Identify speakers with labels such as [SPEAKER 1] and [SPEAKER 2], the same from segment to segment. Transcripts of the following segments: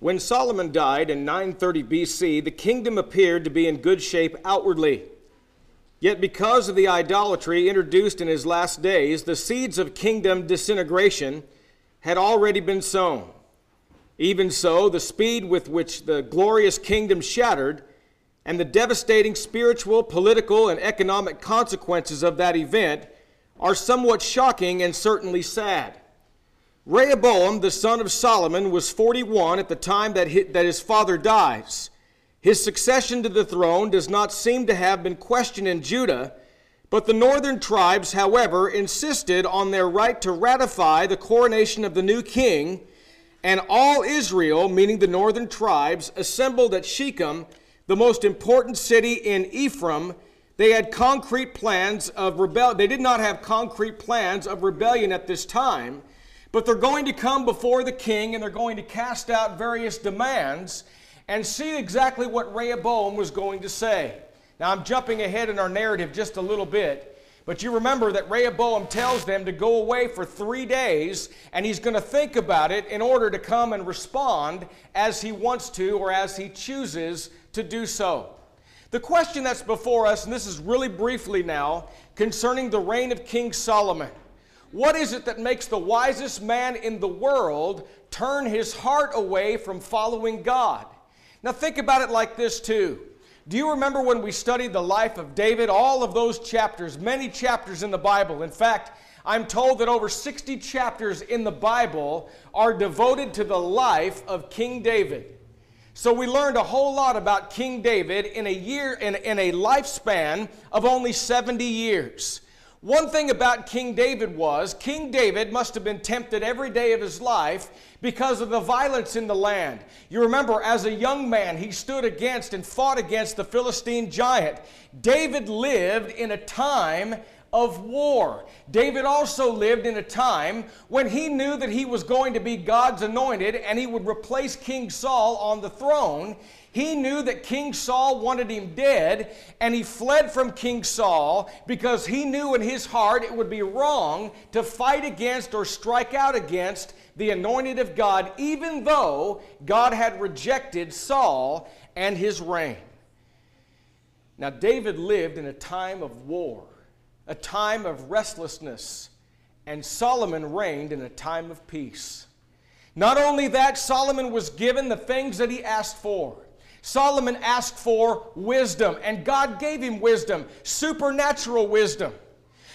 [SPEAKER 1] When Solomon died in 930 BC, the kingdom appeared to be in good shape outwardly. Yet, because of the idolatry introduced in his last days, the seeds of kingdom disintegration had already been sown. Even so, the speed with which the glorious kingdom shattered and the devastating spiritual, political, and economic consequences of that event are somewhat shocking and certainly sad. Rehoboam, the son of Solomon, was 41 at the time that his father dies. His succession to the throne does not seem to have been questioned in Judah, but the northern tribes, however, insisted on their right to ratify the coronation of the new king, and all Israel, meaning the northern tribes, assembled at Shechem, the most important city in Ephraim. They had concrete plans of rebellion. They did not have concrete plans of rebellion at this time, but they're going to come before the king and they're going to cast out various demands and see exactly what Rehoboam was going to say. Now, I'm jumping ahead in our narrative just a little bit. But you remember that Rehoboam tells them to go away for three days, and he's going to think about it in order to come and respond as he wants to or as he chooses to do so. The question that's before us, and this is really briefly now, concerning the reign of King Solomon. What is it that makes the wisest man in the world turn his heart away from following God? Now, think about it like this, too. Do you remember when we studied the life of David? All of those chapters, many chapters in the Bible. In fact, I'm told that over 60 chapters in the Bible are devoted to the life of King David. So we learned a whole lot about King David in a year in, in a lifespan of only 70 years. One thing about King David was King David must have been tempted every day of his life because of the violence in the land. You remember, as a young man, he stood against and fought against the Philistine giant. David lived in a time of war. David also lived in a time when he knew that he was going to be God's anointed and he would replace King Saul on the throne. He knew that King Saul wanted him dead, and he fled from King Saul because he knew in his heart it would be wrong to fight against or strike out against the anointed of God, even though God had rejected Saul and his reign. Now, David lived in a time of war, a time of restlessness, and Solomon reigned in a time of peace. Not only that, Solomon was given the things that he asked for. Solomon asked for wisdom, and God gave him wisdom, supernatural wisdom.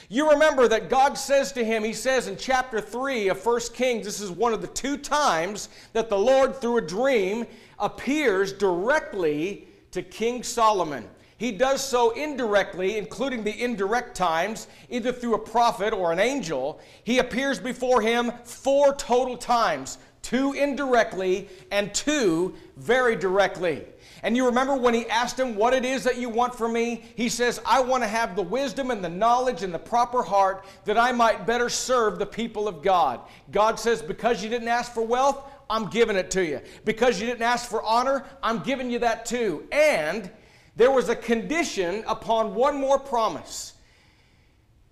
[SPEAKER 1] You remember that God says to him, He says in chapter 3 of 1 Kings, this is one of the two times that the Lord, through a dream, appears directly to King Solomon. He does so indirectly, including the indirect times, either through a prophet or an angel. He appears before him four total times two indirectly and two very directly. And you remember when he asked him, What it is that you want from me? He says, I want to have the wisdom and the knowledge and the proper heart that I might better serve the people of God. God says, Because you didn't ask for wealth, I'm giving it to you. Because you didn't ask for honor, I'm giving you that too. And there was a condition upon one more promise.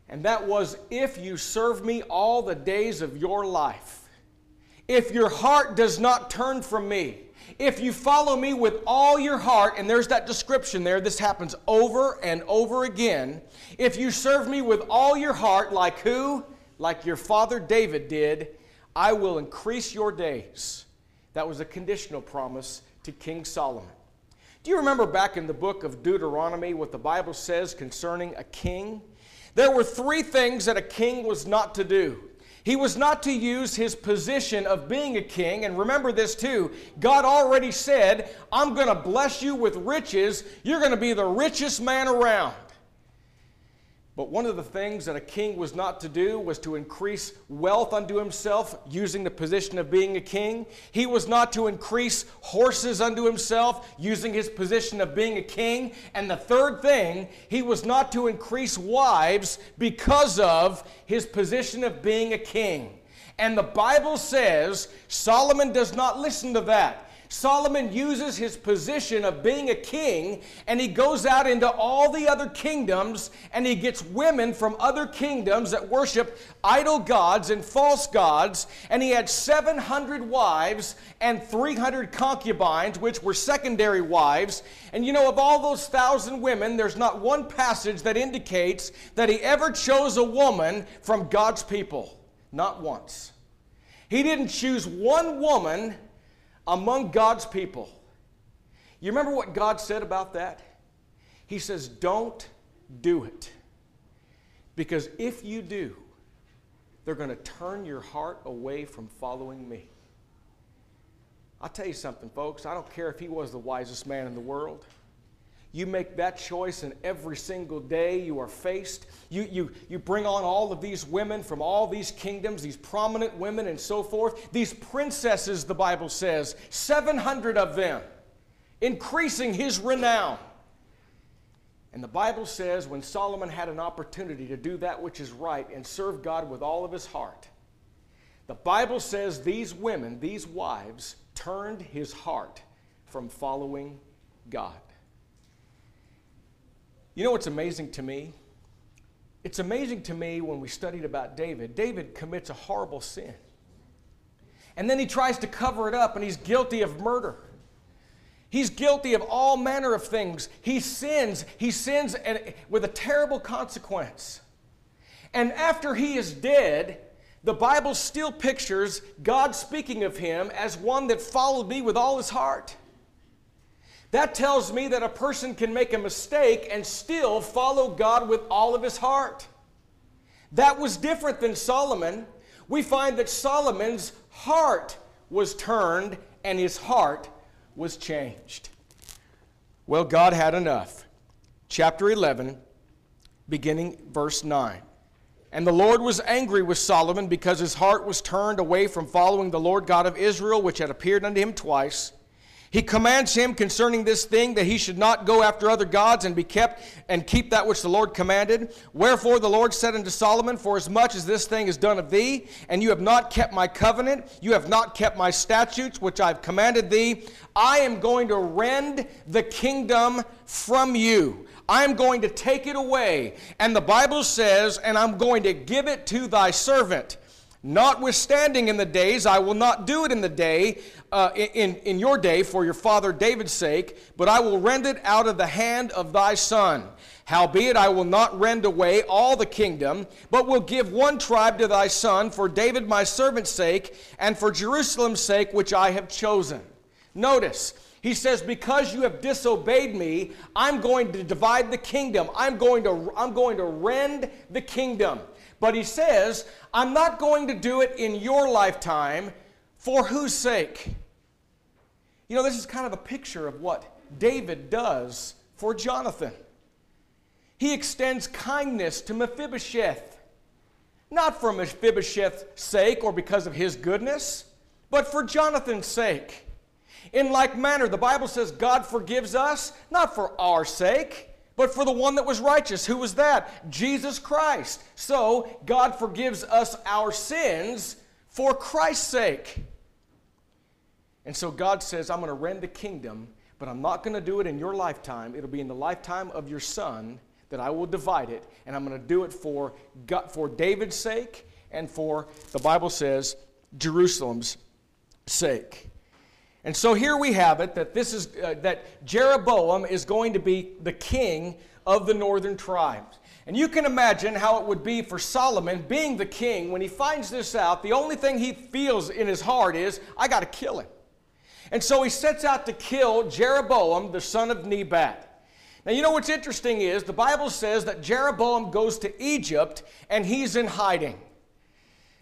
[SPEAKER 1] And that was, If you serve me all the days of your life, if your heart does not turn from me, if you follow me with all your heart, and there's that description there, this happens over and over again. If you serve me with all your heart, like who? Like your father David did, I will increase your days. That was a conditional promise to King Solomon. Do you remember back in the book of Deuteronomy what the Bible says concerning a king? There were three things that a king was not to do. He was not to use his position of being a king. And remember this too God already said, I'm going to bless you with riches. You're going to be the richest man around. But one of the things that a king was not to do was to increase wealth unto himself using the position of being a king. He was not to increase horses unto himself using his position of being a king. And the third thing, he was not to increase wives because of his position of being a king. And the Bible says Solomon does not listen to that. Solomon uses his position of being a king and he goes out into all the other kingdoms and he gets women from other kingdoms that worship idol gods and false gods. And he had 700 wives and 300 concubines, which were secondary wives. And you know, of all those thousand women, there's not one passage that indicates that he ever chose a woman from God's people. Not once. He didn't choose one woman among God's people. You remember what God said about that? He says, Don't do it. Because if you do, they're going to turn your heart away from following me. I'll tell you something, folks. I don't care if he was the wisest man in the world. You make that choice, and every single day you are faced. You, you, you bring on all of these women from all these kingdoms, these prominent women, and so forth. These princesses, the Bible says, 700 of them, increasing his renown. And the Bible says when Solomon had an opportunity to do that which is right and serve God with all of his heart, the Bible says these women, these wives, turned his heart from following God. You know what's amazing to me? It's amazing to me when we studied about David. David commits a horrible sin. And then he tries to cover it up and he's guilty of murder. He's guilty of all manner of things. He sins. He sins with a terrible consequence. And after he is dead, the Bible still pictures God speaking of him as one that followed me with all his heart. That tells me that a person can make a mistake and still follow God with all of his heart. That was different than Solomon. We find that Solomon's heart was turned and his heart was changed. Well, God had enough. Chapter 11, beginning verse 9. And the Lord was angry with Solomon because his heart was turned away from following the Lord God of Israel, which had appeared unto him twice he commands him concerning this thing that he should not go after other gods and be kept and keep that which the Lord commanded. Wherefore the Lord said unto Solomon, For as much as this thing is done of thee, and you have not kept my covenant, you have not kept my statutes which I have commanded thee, I am going to rend the kingdom from you. I am going to take it away. And the Bible says, And I'm going to give it to thy servant. Notwithstanding in the days, I will not do it in the day, uh, in, in your day, for your father David's sake, but I will rend it out of the hand of thy son. Howbeit, I will not rend away all the kingdom, but will give one tribe to thy son for David my servant's sake, and for Jerusalem's sake, which I have chosen. Notice, he says, Because you have disobeyed me, I'm going to divide the kingdom. I'm going to, I'm going to rend the kingdom. But he says, I'm not going to do it in your lifetime. For whose sake? You know, this is kind of a picture of what David does for Jonathan. He extends kindness to Mephibosheth, not for Mephibosheth's sake or because of his goodness, but for Jonathan's sake. In like manner, the Bible says God forgives us, not for our sake, but for the one that was righteous. Who was that? Jesus Christ. So, God forgives us our sins for Christ's sake. And so, God says, I'm going to rend the kingdom, but I'm not going to do it in your lifetime. It'll be in the lifetime of your son that I will divide it, and I'm going to do it for, God, for David's sake and for, the Bible says, Jerusalem's sake. And so here we have it that this is uh, that Jeroboam is going to be the king of the northern tribes. And you can imagine how it would be for Solomon being the king when he finds this out. The only thing he feels in his heart is, I got to kill him. And so he sets out to kill Jeroboam, the son of Nebat. Now, you know what's interesting is the Bible says that Jeroboam goes to Egypt and he's in hiding.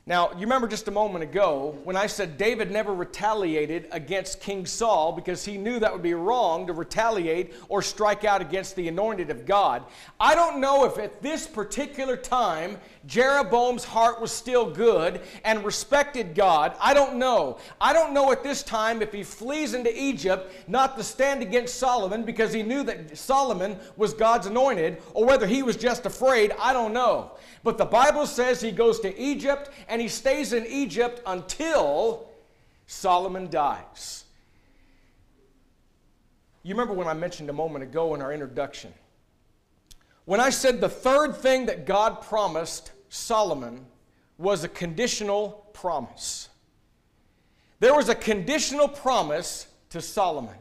[SPEAKER 1] Now, you remember just a moment ago when I said David never retaliated against King Saul because he knew that would be wrong to retaliate or strike out against the anointed of God. I don't know if at this particular time Jeroboam's heart was still good and respected God. I don't know. I don't know at this time if he flees into Egypt not to stand against Solomon because he knew that Solomon was God's anointed or whether he was just afraid. I don't know. But the Bible says he goes to Egypt and he stays in Egypt until Solomon dies. You remember when I mentioned a moment ago in our introduction? When I said the third thing that God promised Solomon was a conditional promise. There was a conditional promise to Solomon.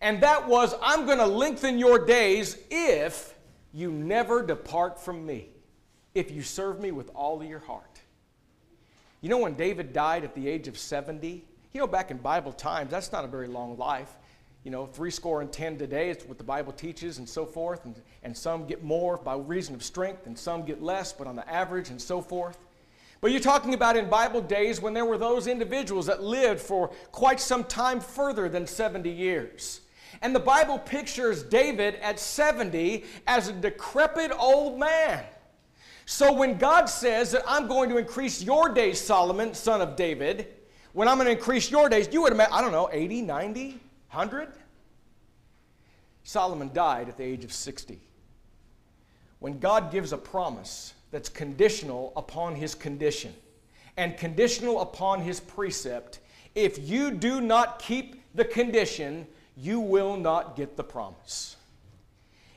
[SPEAKER 1] And that was, I'm going to lengthen your days if you never depart from me, if you serve me with all of your heart. You know, when David died at the age of 70, you know, back in Bible times, that's not a very long life. You know, three score and ten today is what the Bible teaches and so forth. And, and some get more by reason of strength, and some get less, but on the average and so forth. But you're talking about in Bible days when there were those individuals that lived for quite some time further than 70 years. And the Bible pictures David at 70 as a decrepit old man. So when God says that I'm going to increase your days, Solomon, son of David, when I'm going to increase your days, you would imagine, I don't know, 80, 90, 100? Solomon died at the age of 60. When God gives a promise, that's conditional upon his condition and conditional upon his precept. If you do not keep the condition, you will not get the promise.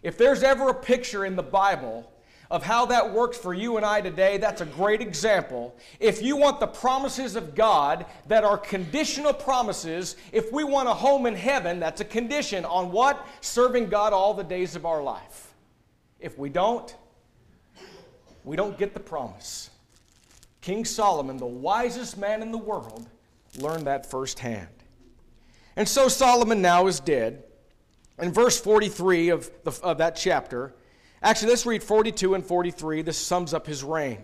[SPEAKER 1] If there's ever a picture in the Bible of how that works for you and I today, that's a great example. If you want the promises of God that are conditional promises, if we want a home in heaven, that's a condition on what? Serving God all the days of our life. If we don't, we don't get the promise. King Solomon, the wisest man in the world, learned that firsthand. And so Solomon now is dead. In verse 43 of, the, of that chapter, actually, let's read 42 and 43. This sums up his reign.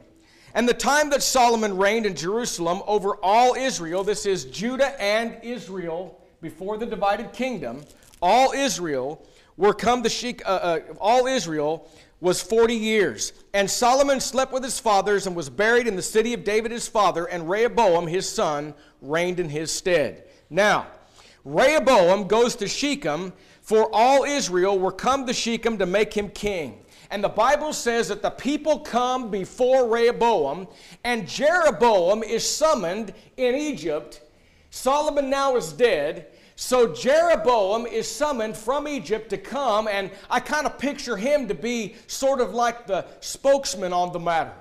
[SPEAKER 1] And the time that Solomon reigned in Jerusalem over all Israel, this is Judah and Israel before the divided kingdom, all Israel were come to Sheik, uh, uh, all Israel was 40 years. And Solomon slept with his fathers and was buried in the city of David his father, and Rehoboam his son reigned in his stead. Now, Rehoboam goes to Shechem, for all Israel were come to Shechem to make him king. And the Bible says that the people come before Rehoboam, and Jeroboam is summoned in Egypt. Solomon now is dead, so Jeroboam is summoned from Egypt to come, and I kind of picture him to be sort of like the spokesman on the matter.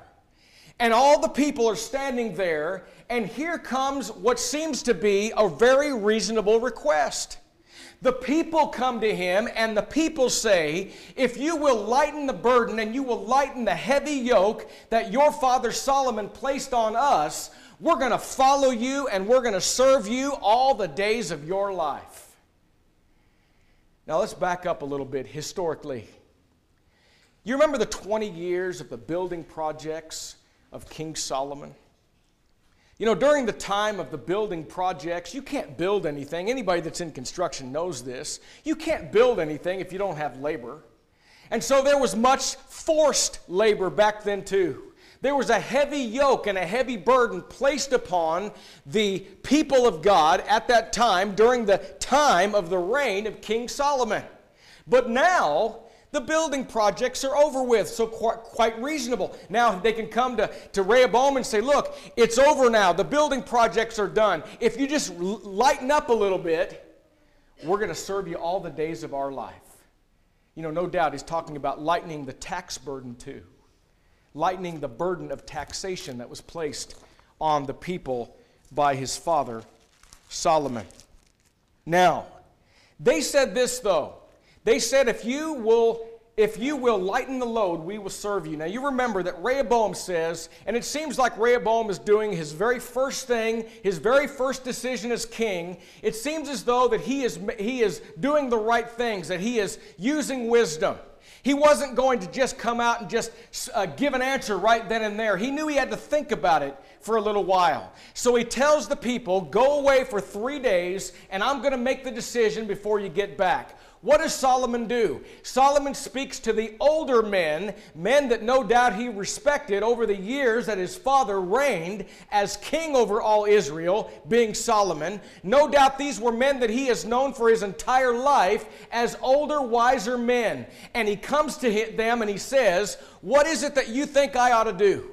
[SPEAKER 1] And all the people are standing there, and here comes what seems to be a very reasonable request. The people come to him, and the people say, If you will lighten the burden and you will lighten the heavy yoke that your father Solomon placed on us, we're going to follow you and we're going to serve you all the days of your life. Now let's back up a little bit historically. You remember the 20 years of the building projects of King Solomon? You know, during the time of the building projects, you can't build anything. Anybody that's in construction knows this. You can't build anything if you don't have labor. And so there was much forced labor back then, too. There was a heavy yoke and a heavy burden placed upon the people of God at that time during the time of the reign of King Solomon. But now, the building projects are over with, so quite, quite reasonable. Now they can come to, to Rehoboam and say, Look, it's over now. The building projects are done. If you just lighten up a little bit, we're going to serve you all the days of our life. You know, no doubt he's talking about lightening the tax burden too lightening the burden of taxation that was placed on the people by his father Solomon. Now, they said this though. They said, if you will if you will lighten the load, we will serve you. Now, you remember that Rehoboam says, and it seems like Rehoboam is doing his very first thing, his very first decision as king. It seems as though that he is, he is doing the right things, that he is using wisdom. He wasn't going to just come out and just uh, give an answer right then and there. He knew he had to think about it for a little while. So he tells the people, Go away for three days, and I'm going to make the decision before you get back. What does Solomon do? Solomon speaks to the older men, men that no doubt he respected over the years that his father reigned as king over all Israel, being Solomon. No doubt these were men that he has known for his entire life as older, wiser men. And he comes to hit them and he says, What is it that you think I ought to do?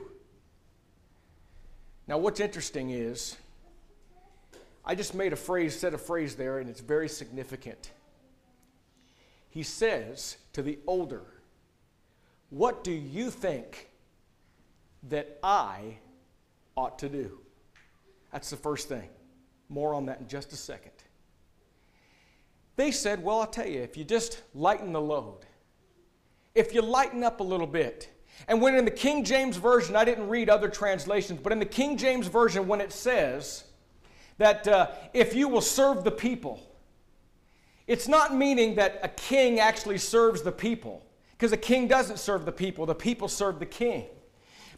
[SPEAKER 1] Now, what's interesting is, I just made a phrase, said a phrase there, and it's very significant. He says to the older, What do you think that I ought to do? That's the first thing. More on that in just a second. They said, Well, I'll tell you, if you just lighten the load, if you lighten up a little bit, and when in the King James Version, I didn't read other translations, but in the King James Version, when it says that uh, if you will serve the people, it's not meaning that a king actually serves the people, because a king doesn't serve the people, the people serve the king.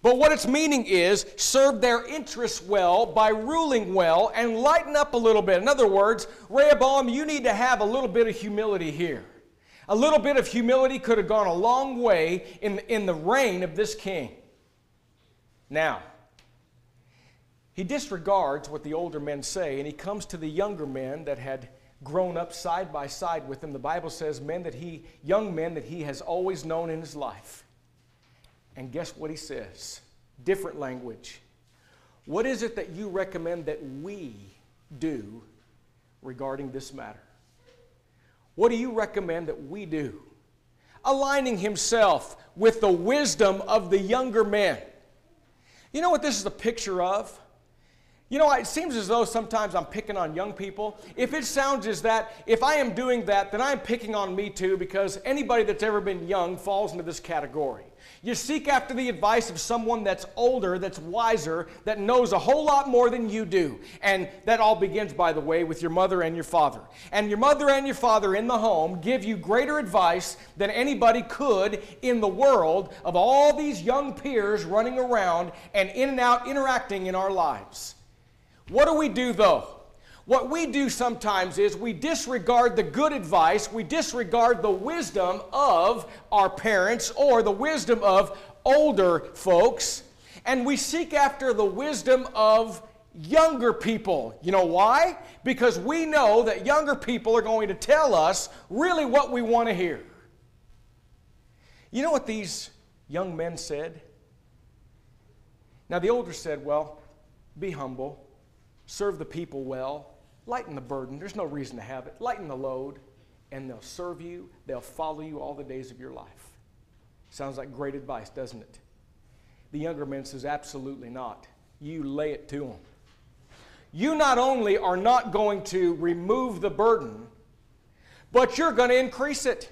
[SPEAKER 1] But what it's meaning is serve their interests well by ruling well and lighten up a little bit. In other words, Rehoboam, you need to have a little bit of humility here. A little bit of humility could have gone a long way in, in the reign of this king. Now, he disregards what the older men say and he comes to the younger men that had grown up side by side with him. The Bible says men that he, young men that he has always known in his life. And guess what he says? Different language. What is it that you recommend that we do regarding this matter? What do you recommend that we do? Aligning himself with the wisdom of the younger men. You know what this is a picture of? You know, it seems as though sometimes I'm picking on young people. If it sounds as that, if I am doing that, then I'm picking on me too because anybody that's ever been young falls into this category. You seek after the advice of someone that's older, that's wiser, that knows a whole lot more than you do. And that all begins, by the way, with your mother and your father. And your mother and your father in the home give you greater advice than anybody could in the world of all these young peers running around and in and out interacting in our lives. What do we do though? What we do sometimes is we disregard the good advice, we disregard the wisdom of our parents or the wisdom of older folks, and we seek after the wisdom of younger people. You know why? Because we know that younger people are going to tell us really what we want to hear. You know what these young men said? Now, the older said, Well, be humble serve the people well, lighten the burden. There's no reason to have it. Lighten the load, and they'll serve you, they'll follow you all the days of your life. Sounds like great advice, doesn't it? The younger man says, Absolutely not. You lay it to them. You not only are not going to remove the burden, but you're going to increase it.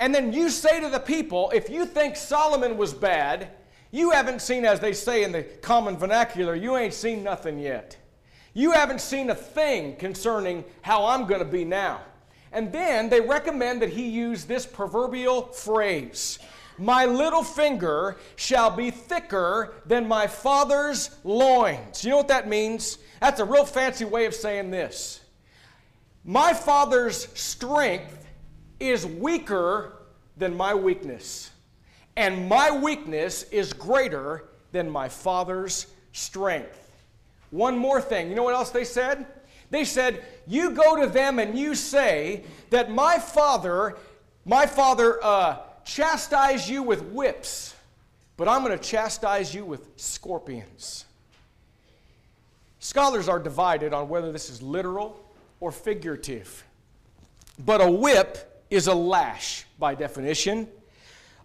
[SPEAKER 1] And then you say to the people, if you think Solomon was bad, you haven't seen, as they say in the common vernacular, you ain't seen nothing yet. You haven't seen a thing concerning how I'm going to be now. And then they recommend that he use this proverbial phrase My little finger shall be thicker than my father's loins. You know what that means? That's a real fancy way of saying this. My father's strength is weaker than my weakness, and my weakness is greater than my father's strength. One more thing. You know what else they said? They said, You go to them and you say that my father, my father uh, chastised you with whips, but I'm going to chastise you with scorpions. Scholars are divided on whether this is literal or figurative. But a whip is a lash by definition.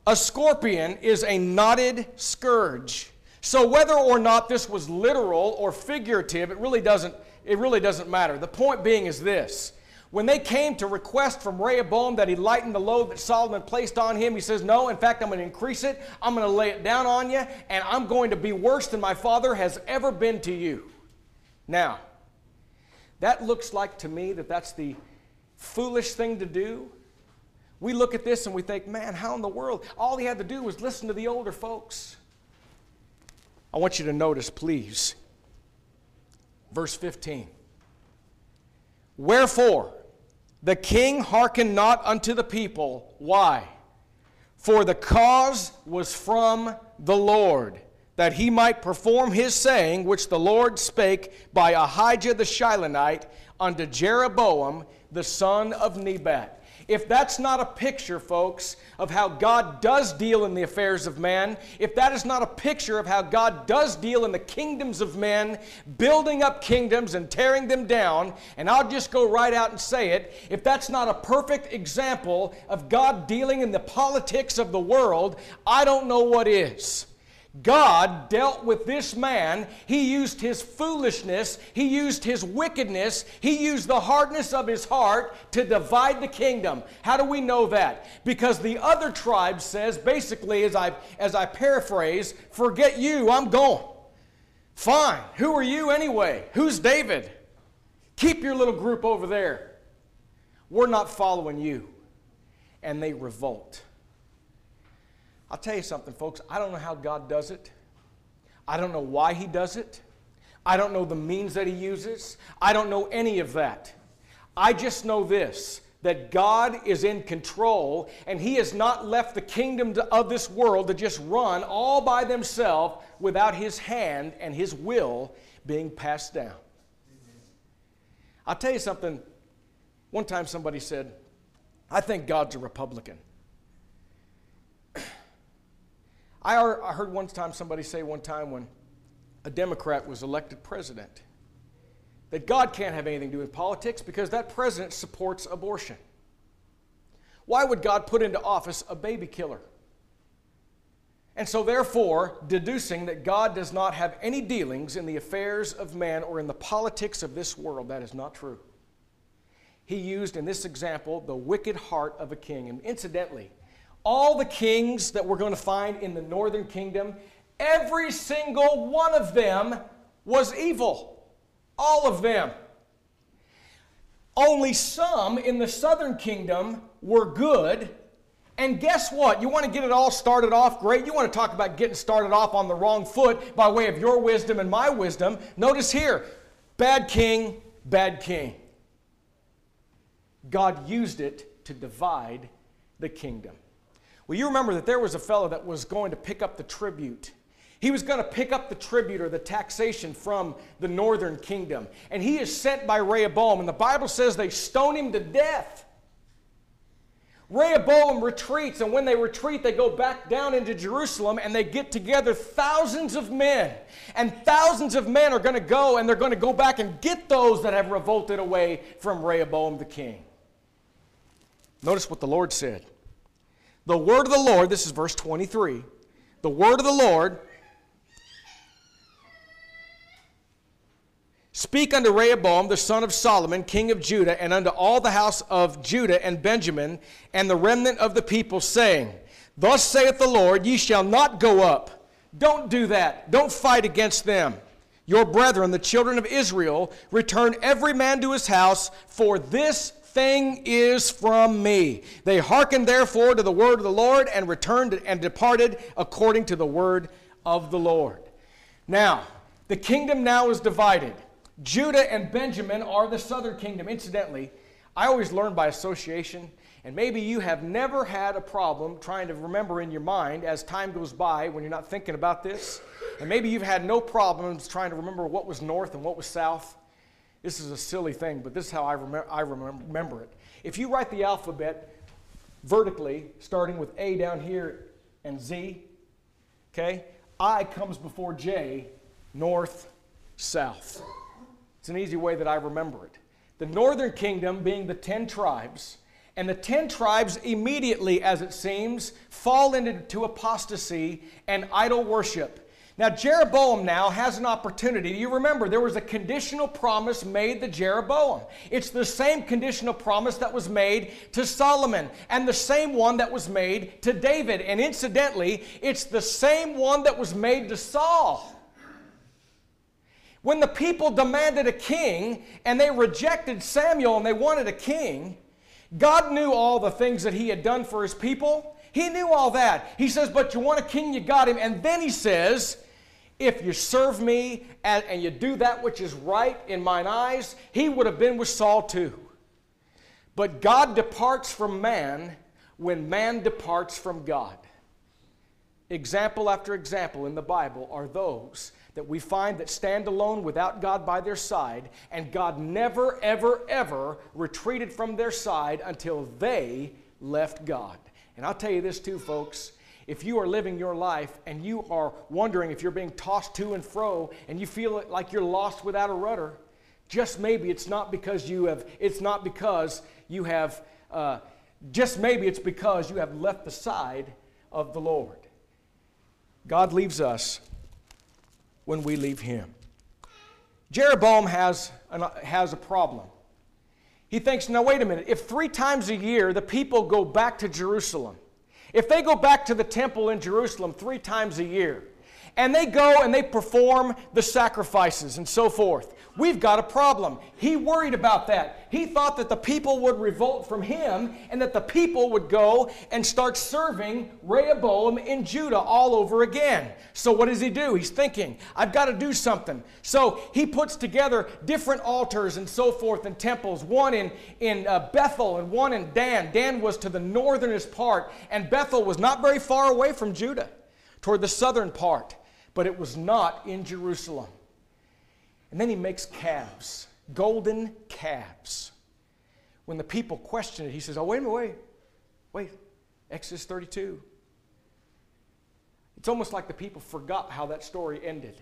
[SPEAKER 1] A scorpion is a knotted scourge. So whether or not this was literal or figurative, it really doesn't, it really doesn't matter. The point being is this. When they came to request from Rehoboam that he lighten the load that Solomon placed on him, he says, No, in fact, I'm going to increase it. I'm going to lay it down on you, and I'm going to be worse than my father has ever been to you. Now, that looks like to me that that's the foolish thing to do. We look at this and we think, man, how in the world? All he had to do was listen to the older folks. I want you to notice, please, verse 15. Wherefore, the king hearkened not unto the people. Why? For the cause was from the Lord, that he might perform his saying, which the Lord spake by Ahijah the Shilonite unto Jeroboam the son of Nebat. If that's not a picture, folks, of how God does deal in the affairs of man, if that is not a picture of how God does deal in the kingdoms of men, building up kingdoms and tearing them down, and I'll just go right out and say it, if that's not a perfect example of God dealing in the politics of the world, I don't know what is. God dealt with this man. He used his foolishness, he used his wickedness, he used the hardness of his heart to divide the kingdom. How do we know that? Because the other tribe says, basically, as I, as I paraphrase, forget you, I'm going. Fine. Who are you anyway? Who's David? Keep your little group over there. We're not following you. And they revolt. I'll tell you something, folks. I don't know how God does it. I don't know why He does it. I don't know the means that He uses. I don't know any of that. I just know this that God is in control and He has not left the kingdom of this world to just run all by themselves without His hand and His will being passed down. I'll tell you something. One time somebody said, I think God's a Republican. I heard one time somebody say one time when a Democrat was elected president that God can't have anything to do with politics because that president supports abortion. Why would God put into office a baby killer? And so, therefore, deducing that God does not have any dealings in the affairs of man or in the politics of this world, that is not true. He used in this example the wicked heart of a king. And incidentally, all the kings that we're going to find in the northern kingdom, every single one of them was evil. All of them. Only some in the southern kingdom were good. And guess what? You want to get it all started off great? You want to talk about getting started off on the wrong foot by way of your wisdom and my wisdom? Notice here bad king, bad king. God used it to divide the kingdom. Well, you remember that there was a fellow that was going to pick up the tribute. He was going to pick up the tribute or the taxation from the northern kingdom. And he is sent by Rehoboam. And the Bible says they stone him to death. Rehoboam retreats, and when they retreat, they go back down into Jerusalem and they get together thousands of men. And thousands of men are going to go and they're going to go back and get those that have revolted away from Rehoboam the king. Notice what the Lord said. The word of the Lord, this is verse 23. The word of the Lord Speak unto Rehoboam, the son of Solomon, king of Judah, and unto all the house of Judah and Benjamin, and the remnant of the people, saying, Thus saith the Lord, ye shall not go up. Don't do that. Don't fight against them. Your brethren, the children of Israel, return every man to his house, for this thing is from me. They hearkened therefore to the word of the Lord and returned and departed according to the word of the Lord. Now, the kingdom now is divided. Judah and Benjamin are the southern kingdom. Incidentally, I always learn by association, and maybe you have never had a problem trying to remember in your mind as time goes by when you're not thinking about this. And maybe you've had no problems trying to remember what was north and what was south. This is a silly thing, but this is how I, rem- I remember it. If you write the alphabet vertically, starting with A down here and Z, okay, I comes before J, north, south. It's an easy way that I remember it. The northern kingdom being the ten tribes, and the ten tribes immediately, as it seems, fall into apostasy and idol worship. Now, Jeroboam now has an opportunity. You remember, there was a conditional promise made to Jeroboam. It's the same conditional promise that was made to Solomon and the same one that was made to David. And incidentally, it's the same one that was made to Saul. When the people demanded a king and they rejected Samuel and they wanted a king, God knew all the things that he had done for his people. He knew all that. He says, But you want a king, you got him. And then he says, if you serve me and, and, you do that which is right in mine eyes, he would have been with Saul too. But God departs from man when man departs from God. Example after example in the Bible are those that we find that stand alone without God by their side, and God never, ever, ever retreated from their side until they left God. And I'll tell you this too, folks. If you are living your life and you are wondering if you're being tossed to and fro and you feel like you're lost without a rudder, just maybe it's not because you have, it's not because you have, uh, just maybe it's because you have left the side of the Lord. God leaves us when we leave Him. Jeroboam has, an, has a problem. He thinks, now wait a minute, if three times a year the people go back to Jerusalem, if they go back to the temple in Jerusalem three times a year, and they go and they perform the sacrifices and so forth, we've got a problem. He worried about that. He thought that the people would revolt from him and that the people would go and start serving Rehoboam in Judah all over again. So, what does he do? He's thinking, I've got to do something. So, he puts together different altars and so forth and temples, one in, in uh, Bethel and one in Dan. Dan was to the northernest part, and Bethel was not very far away from Judah, toward the southern part, but it was not in Jerusalem. And then he makes calves, golden calves. When the people question it, he says, Oh, wait a minute, wait, wait. Exodus 32. It's almost like the people forgot how that story ended.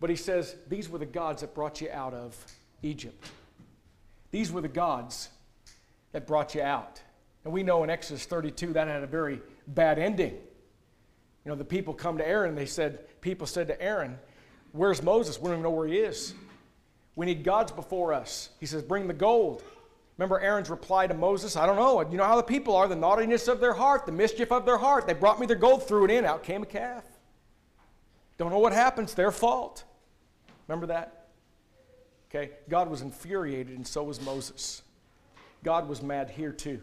[SPEAKER 1] But he says, These were the gods that brought you out of Egypt. These were the gods that brought you out. And we know in Exodus 32 that had a very bad ending. You know, the people come to Aaron they said, people said to Aaron, Where's Moses? We don't even know where he is. We need gods before us. He says, Bring the gold. Remember Aaron's reply to Moses? I don't know. You know how the people are, the naughtiness of their heart, the mischief of their heart. They brought me their gold, threw it in, out came a calf. Don't know what happens, their fault. Remember that? Okay, God was infuriated, and so was Moses. God was mad here too.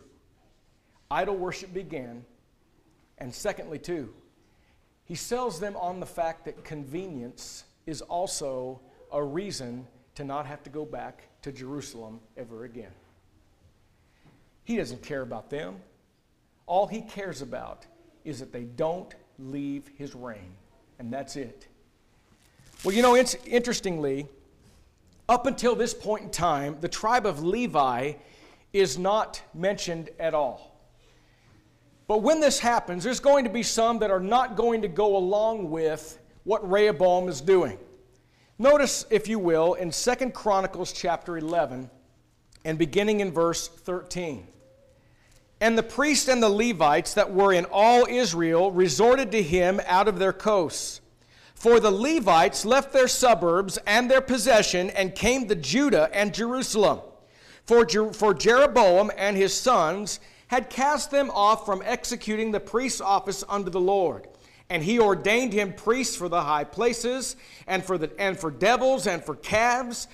[SPEAKER 1] Idol worship began, and secondly, too, he sells them on the fact that convenience is also a reason to not have to go back to Jerusalem ever again. He doesn't care about them. All he cares about is that they don't leave his reign, and that's it. Well, you know, it's, interestingly, up until this point in time, the tribe of Levi is not mentioned at all. But when this happens, there's going to be some that are not going to go along with what Rehoboam is doing. Notice, if you will, in Second Chronicles chapter 11 and beginning in verse 13. And the priests and the Levites that were in all Israel resorted to him out of their coasts. For the Levites left their suburbs and their possession and came to Judah and Jerusalem. For, Jer- for Jeroboam and his sons had cast them off from executing the priest's office unto the Lord. And he ordained him priests for the high places, and for, the, and for devils, and for calves,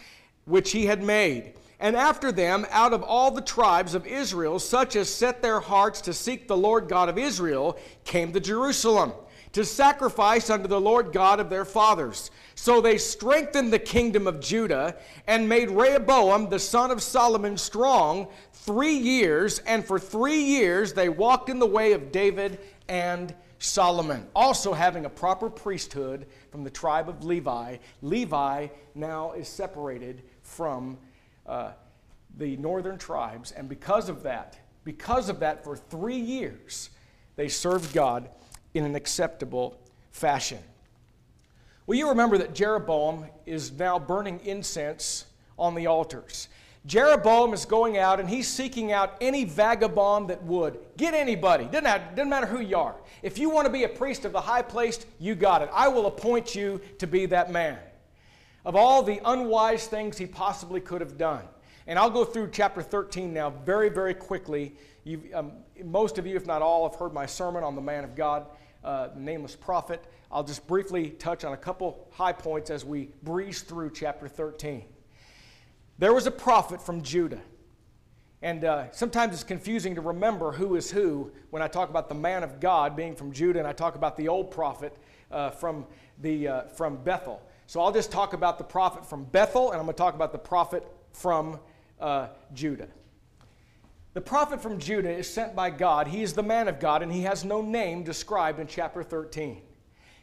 [SPEAKER 1] which he had made. And after them, out of all the tribes of Israel, such as set their hearts to seek the Lord God of Israel, came to Jerusalem to sacrifice unto the Lord God of their fathers. So they strengthened the kingdom of Judah and made Rehoboam the son of Solomon strong three years, and for three years they walked in the way of David and Solomon, also having a proper priesthood from the tribe of Levi. Levi now is separated from uh, the northern tribes, and because of that, because of that, for three years, they served God in an acceptable fashion. Well, you remember that Jeroboam is now burning incense on the altars. Jeroboam is going out and he's seeking out any vagabond that would. Get anybody. Doesn't, matter who you are. If you want to be a priest of the high place, you got it. I will appoint you to be that man. Of all the unwise things he possibly could have done. And I'll go through chapter 13 now very, very quickly. Um, most of you, if not all, have heard my sermon on the man of God, uh, nameless prophet. I'll just briefly touch on a couple high points as we breeze through chapter 13. There was a prophet from Judah. And uh, sometimes it's confusing to remember who is who when I talk about the man of God being from Judah and I talk about the old prophet uh, from, the, uh, from Bethel. So I'll just talk about the prophet from Bethel and I'm going to talk about the prophet from uh, Judah. The prophet from Judah is sent by God. He is the man of God and he has no name described in chapter 13.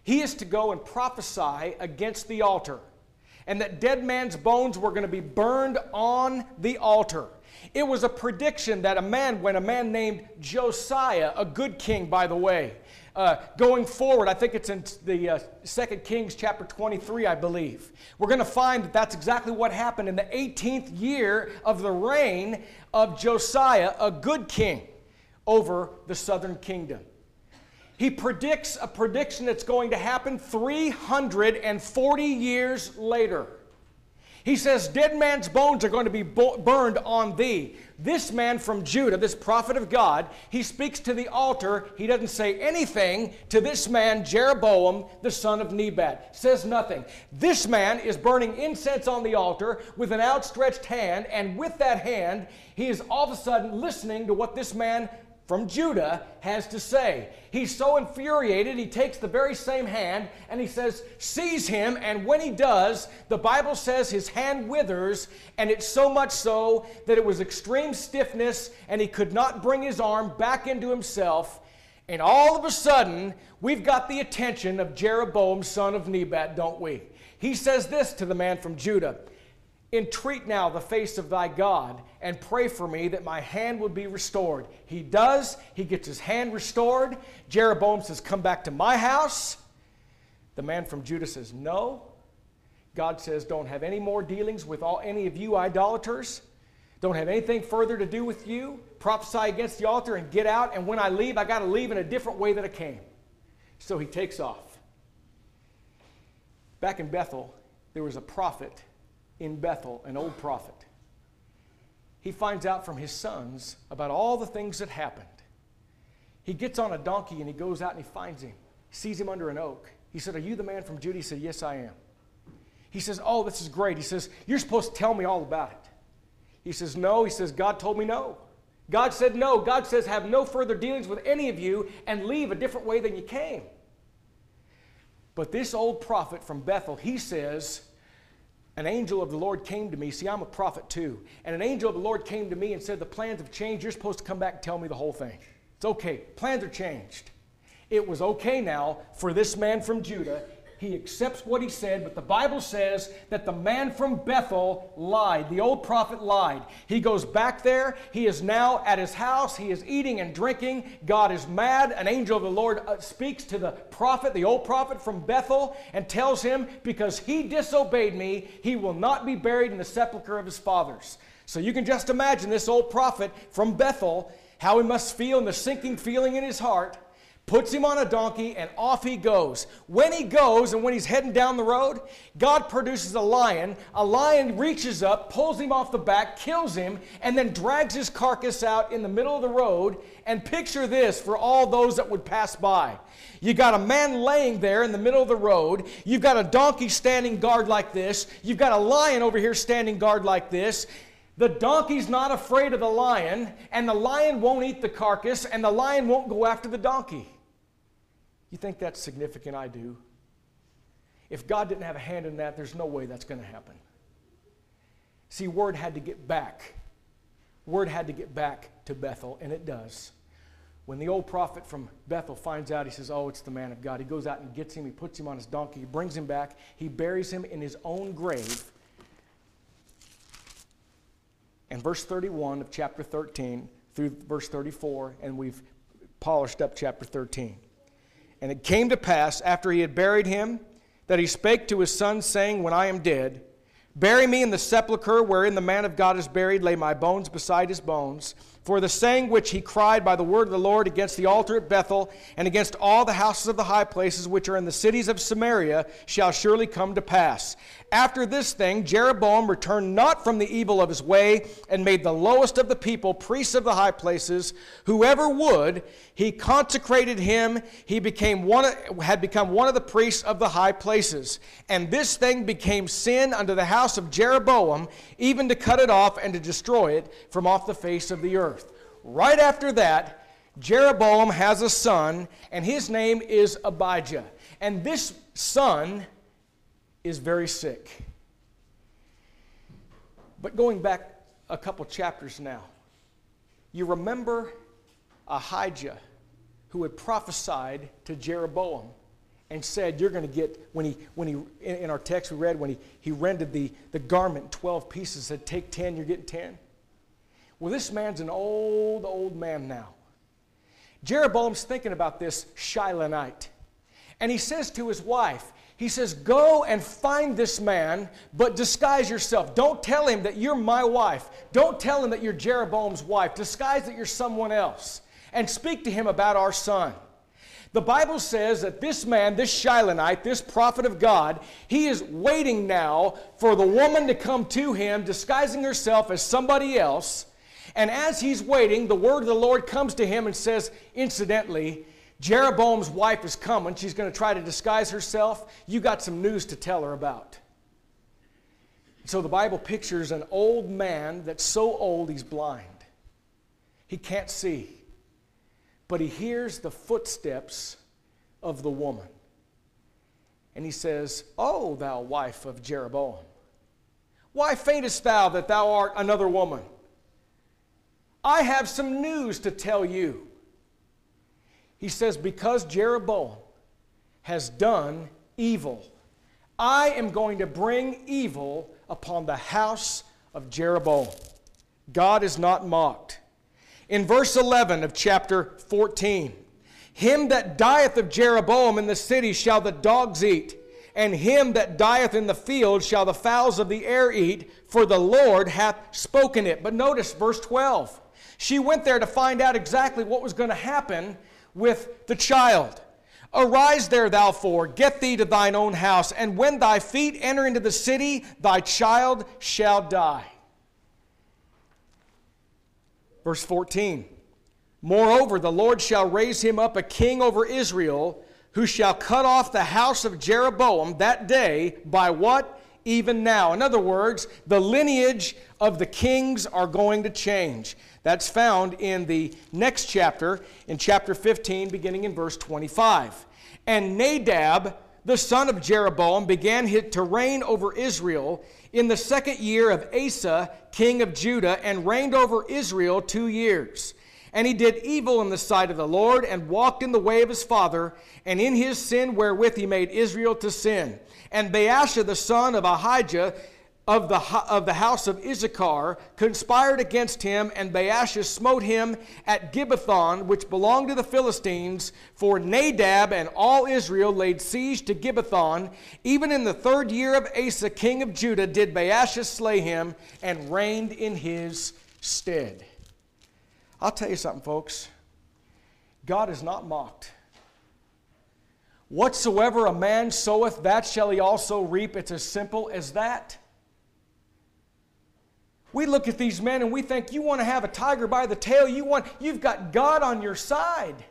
[SPEAKER 1] he is to go and prophesy against the altar, and that dead man's bones were going to be burned on the altar. It was a prediction that a man, when a man named Josiah, a good king, by the way, uh, going forward, I think it's in the uh, 2 Kings chapter 23, I believe. We're going to find that that's exactly what happened in the 18th year of the reign of Josiah, a good king, over the southern kingdom. He predicts a prediction that's going to happen 340 years later. He says, Dead man's bones are going to be burned on thee. This man from Judah, this prophet of God, he speaks to the altar. He doesn't say anything to this man, Jeroboam, the son of Nebat. Says nothing. This man is burning incense on the altar with an outstretched hand, and with that hand, he is all of a sudden listening to what this man from Judah has to say. He's so infuriated, he takes the very same hand and he says, Seize him. And when he does, the Bible says his hand withers, and it's so much so that it was extreme stiffness and he could not bring his arm back into himself. And all of a sudden, we've got the attention of Jeroboam, son of Nebat, don't we? He says this to the man from Judah Entreat now the face of thy God and pray for me that my hand would be restored. He does. He gets his hand restored. Jeroboam says, Come back to my house. The man from Judah says, No. God says, Don't have any more dealings with all, any of you idolaters. Don't have anything further to do with you. Prophesy against the altar and get out. And when I leave, I got to leave in a different way that I came. So he takes off. Back in Bethel, there was a prophet in Bethel, an old prophet. He finds out from his sons about all the things that happened. He gets on a donkey and he goes out and he finds him, he sees him under an oak. He said, Are you the man from Judah? He said, Yes, I am. He says, Oh, this is great. He says, You're supposed to tell me all about it. He says, No. He says, God told me no. God said no. God says, Have no further dealings with any of you and leave a different way than you came. But this old prophet from Bethel, he says, an angel of the Lord came to me. See, I'm a prophet too. And an angel of the Lord came to me and said, The plans have changed. You're supposed to come back and tell me the whole thing. It's okay. Plans are changed. It was okay now for this man from Judah he accepts what he said, but the Bible says that the man from Bethel lied. The old prophet lied. He goes back there. He is now at his house. He is eating and drinking. God is mad. An angel of the Lord uh, speaks to the prophet, the old prophet from Bethel, and tells him, Because he disobeyed me, he will not be buried in the sepulchre of his fathers. So you can just imagine this old prophet from Bethel, how he must feel and the sinking feeling in his heart puts him on a donkey, and off he goes. When he goes and when he's heading down the road, God produces a lion. A lion reaches up, pulls him off the back, kills him, and then drags his carcass out in the middle of the road. And picture this for all those that would pass by. You got a man laying there in the middle of the road. You've got a donkey standing guard like this. You've got a lion over here standing guard like this. The donkey's not afraid of the lion, and the lion won't eat the carcass, and the lion won't go after the donkey. You think that's significant? I do. If God didn't have a hand in that, there's no way that's going to happen. See, word had to get back. Word had to get back to Bethel, and it does. When the old prophet from Bethel finds out, he says, Oh, it's the man of God. He goes out and gets him, he puts him on his donkey, he brings him back, he buries him in his own grave. And verse 31 of chapter 13 through verse 34, and we've polished up chapter 13. And it came to pass, after he had buried him, that he spake to his son, saying, When I am dead, bury me in the sepulchre wherein the man of God is buried, lay my bones beside his bones. For the saying which he cried by the word of the Lord against the altar at Bethel, and against all the houses of the high places which are in the cities of Samaria, shall surely come to pass. After this thing, Jeroboam returned not from the evil of his way, and made the lowest of the people priests of the high places. Whoever would, he consecrated him. He became one, had become one of the priests of the high places. And this thing became sin unto the house of Jeroboam, even to cut it off and to destroy it from off the face of the earth. Right after that, Jeroboam has a son, and his name is Abijah. And this son is very sick. But going back a couple chapters now, you remember Ahijah who had prophesied to Jeroboam and said, You're going to get, when he, when he in, our text we read, when he, he rendered the, the garment 12 pieces, said, Take 10, you're getting 10. Well, this man's an old, old man now. Jeroboam's thinking about this Shilonite. And he says to his wife, he says, Go and find this man, but disguise yourself. Don't tell him that you're my wife. Don't tell him that you're Jeroboam's wife. Disguise that you're someone else. And speak to him about our son. The Bible says that this man, this Shilonite, this prophet of God, he is waiting now for the woman to come to him, disguising herself as somebody else. And as he's waiting, the word of the Lord comes to him and says, incidentally, Jeroboam's wife is coming. She's going to try to disguise herself. You got some news to tell her about. So the Bible pictures an old man that's so old he's blind. He can't see but he hears the footsteps of the woman. And he says, O thou wife of Jeroboam, why faintest thou that thou art another woman? I have some news to tell you. He says, Because Jeroboam has done evil, I am going to bring evil upon the house of Jeroboam. God is not mocked. In verse 11 of chapter 14, him that dieth of Jeroboam in the city shall the dogs eat, and him that dieth in the field shall the fowls of the air eat, for the Lord hath spoken it. But notice verse 12. She went there to find out exactly what was going to happen with the child. Arise there, thou four, get thee to thine own house, and when thy feet enter into the city, thy child shall die. Verse 14 Moreover, the Lord shall raise him up a king over Israel, who shall cut off the house of Jeroboam that day by what? Even now. In other words, the lineage of the kings are going to change. That's found in the next chapter, in chapter 15, beginning in verse 25. And Nadab, the son of Jeroboam, began to reign over Israel in the second year of Asa, king of Judah, and reigned over Israel two years. And he did evil in the sight of the Lord, and walked in the way of his father, and in his sin wherewith he made Israel to sin. And Baasha the son of Ahijah of the, of the house of Issachar conspired against him, and Baasha smote him at Gibbethon, which belonged to the Philistines. For Nadab and all Israel laid siege to Gibbethon. Even in the third year of Asa, king of Judah, did Baasha slay him and reigned in his stead. I'll tell you something, folks. God is not mocked. Whatsoever a man soweth, that shall he also reap. It's as simple as that. We look at these men and we think you want to have a tiger by the tail. You want you've got God on your side.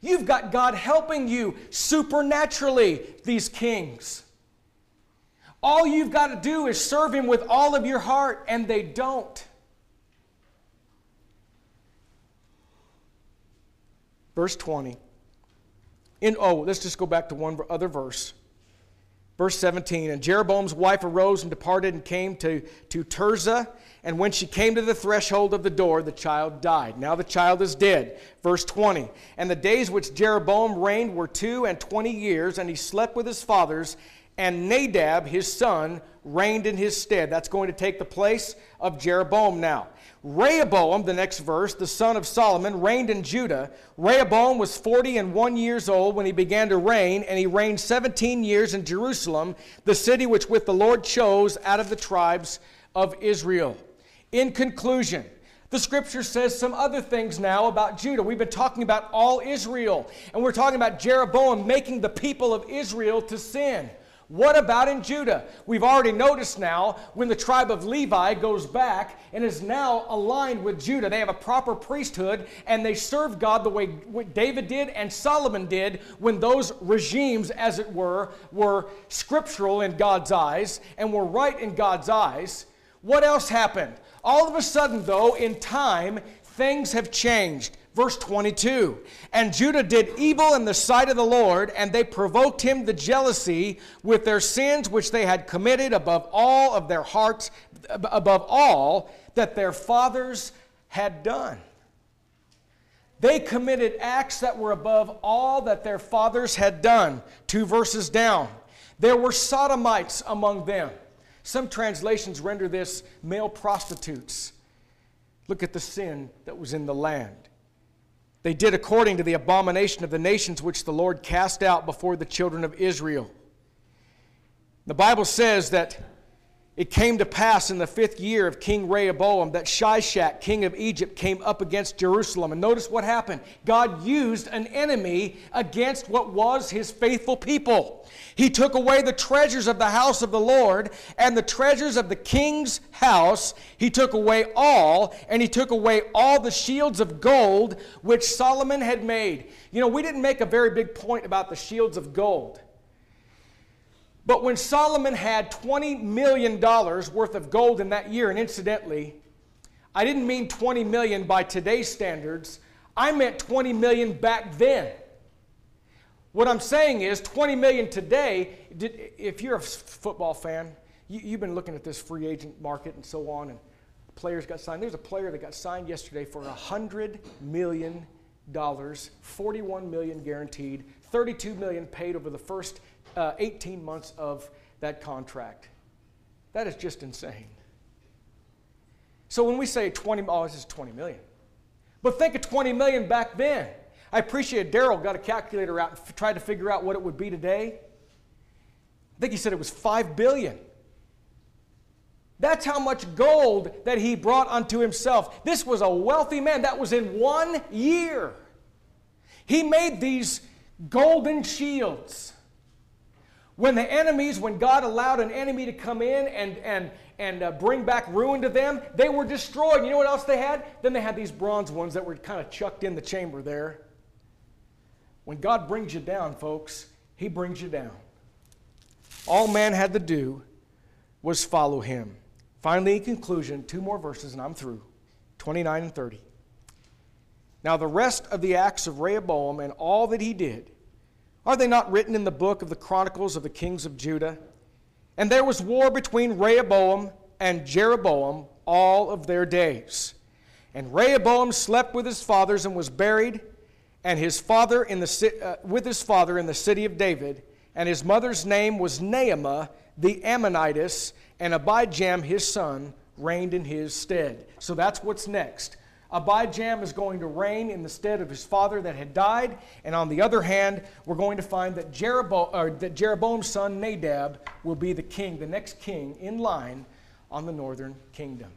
[SPEAKER 1] You've got God helping you supernaturally, these kings. All you've got to do is serve him with all of your heart, and they don't. Verse 20. In, oh, let's just go back to one other verse. Verse 17 And Jeroboam's wife arose and departed and came to, to Tirzah. And when she came to the threshold of the door, the child died. Now the child is dead. Verse 20 And the days which Jeroboam reigned were two and twenty years, and he slept with his fathers, and Nadab, his son, reigned in his stead. That's going to take the place of Jeroboam now. Rehoboam, the next verse, the son of Solomon, reigned in Judah. Rehoboam was 40 and one years old when he began to reign, and he reigned 17 years in Jerusalem, the city which with the Lord chose out of the tribes of Israel. In conclusion, the scripture says some other things now about Judah. We've been talking about all Israel, and we're talking about Jeroboam making the people of Israel to sin. What about in Judah? We've already noticed now when the tribe of Levi goes back and is now aligned with Judah. They have a proper priesthood and they serve God the way David did and Solomon did when those regimes, as it were, were scriptural in God's eyes and were right in God's eyes. What else happened? All of a sudden, though, in time, things have changed. Verse 22 And Judah did evil in the sight of the Lord, and they provoked him to jealousy with their sins which they had committed above all of their hearts, above all that their fathers had done. They committed acts that were above all that their fathers had done. Two verses down. There were sodomites among them. Some translations render this male prostitutes. Look at the sin that was in the land. They did according to the abomination of the nations which the Lord cast out before the children of Israel. The Bible says that it came to pass in the fifth year of King Rehoboam that Shishak, king of Egypt, came up against Jerusalem. And notice what happened. God used an enemy against what was his faithful people. He took away the treasures of the house of the Lord and the treasures of the king's house. He took away all, and he took away all the shields of gold which Solomon had made. You know, we didn't make a very big point about the shields of gold. But when Solomon had $20 million worth of gold in that year, and incidentally, I didn't mean 20 million by today's standards, I meant 20 million back then. What I'm saying is 20 million today, if you're a football fan, you, have been looking at this free agent market and so on, and players got signed. There's a player that got signed yesterday for $100 million, 41 million guaranteed, 32 million paid over the first uh, 18 months of that contract. That is just insane. So when we say 20, oh, this is 20 million. But think of 20 million back then. I appreciate Daryl got a calculator out and tried to figure out what it would be today. I think he said it was 5 billion. That's how much gold that he brought unto himself. This was a wealthy man. That was in one year. He made these golden shields. When the enemies, when God allowed an enemy to come in and, and, and uh, bring back ruin to them, they were destroyed. You know what else they had? Then they had these bronze ones that were kind of chucked in the chamber there. When God brings you down, folks, He brings you down. All man had to do was follow Him. Finally, in conclusion, two more verses and I'm through 29 and 30. Now, the rest of the acts of Rehoboam and all that he did are they not written in the book of the Chronicles of the Kings of Judah? And there was war between Rehoboam and Jeroboam all of their days. And Rehoboam slept with his fathers and was buried, and his father in the, uh, with his father in the city of David. And his mother's name was Naamah the Ammonitess, and Abijam his son reigned in his stead. So that's what's next. Abijam is going to reign in the stead of his father that had died. And on the other hand, we're going to find that, Jeroboam, uh, that Jeroboam's son Nadab will be the king, the next king in line on the northern kingdom.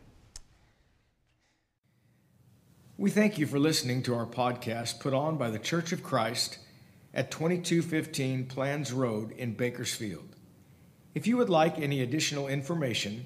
[SPEAKER 1] We thank you for listening to our podcast put on by the Church of Christ at 2215 Planz Road in Bakersfield. If you would like any additional information,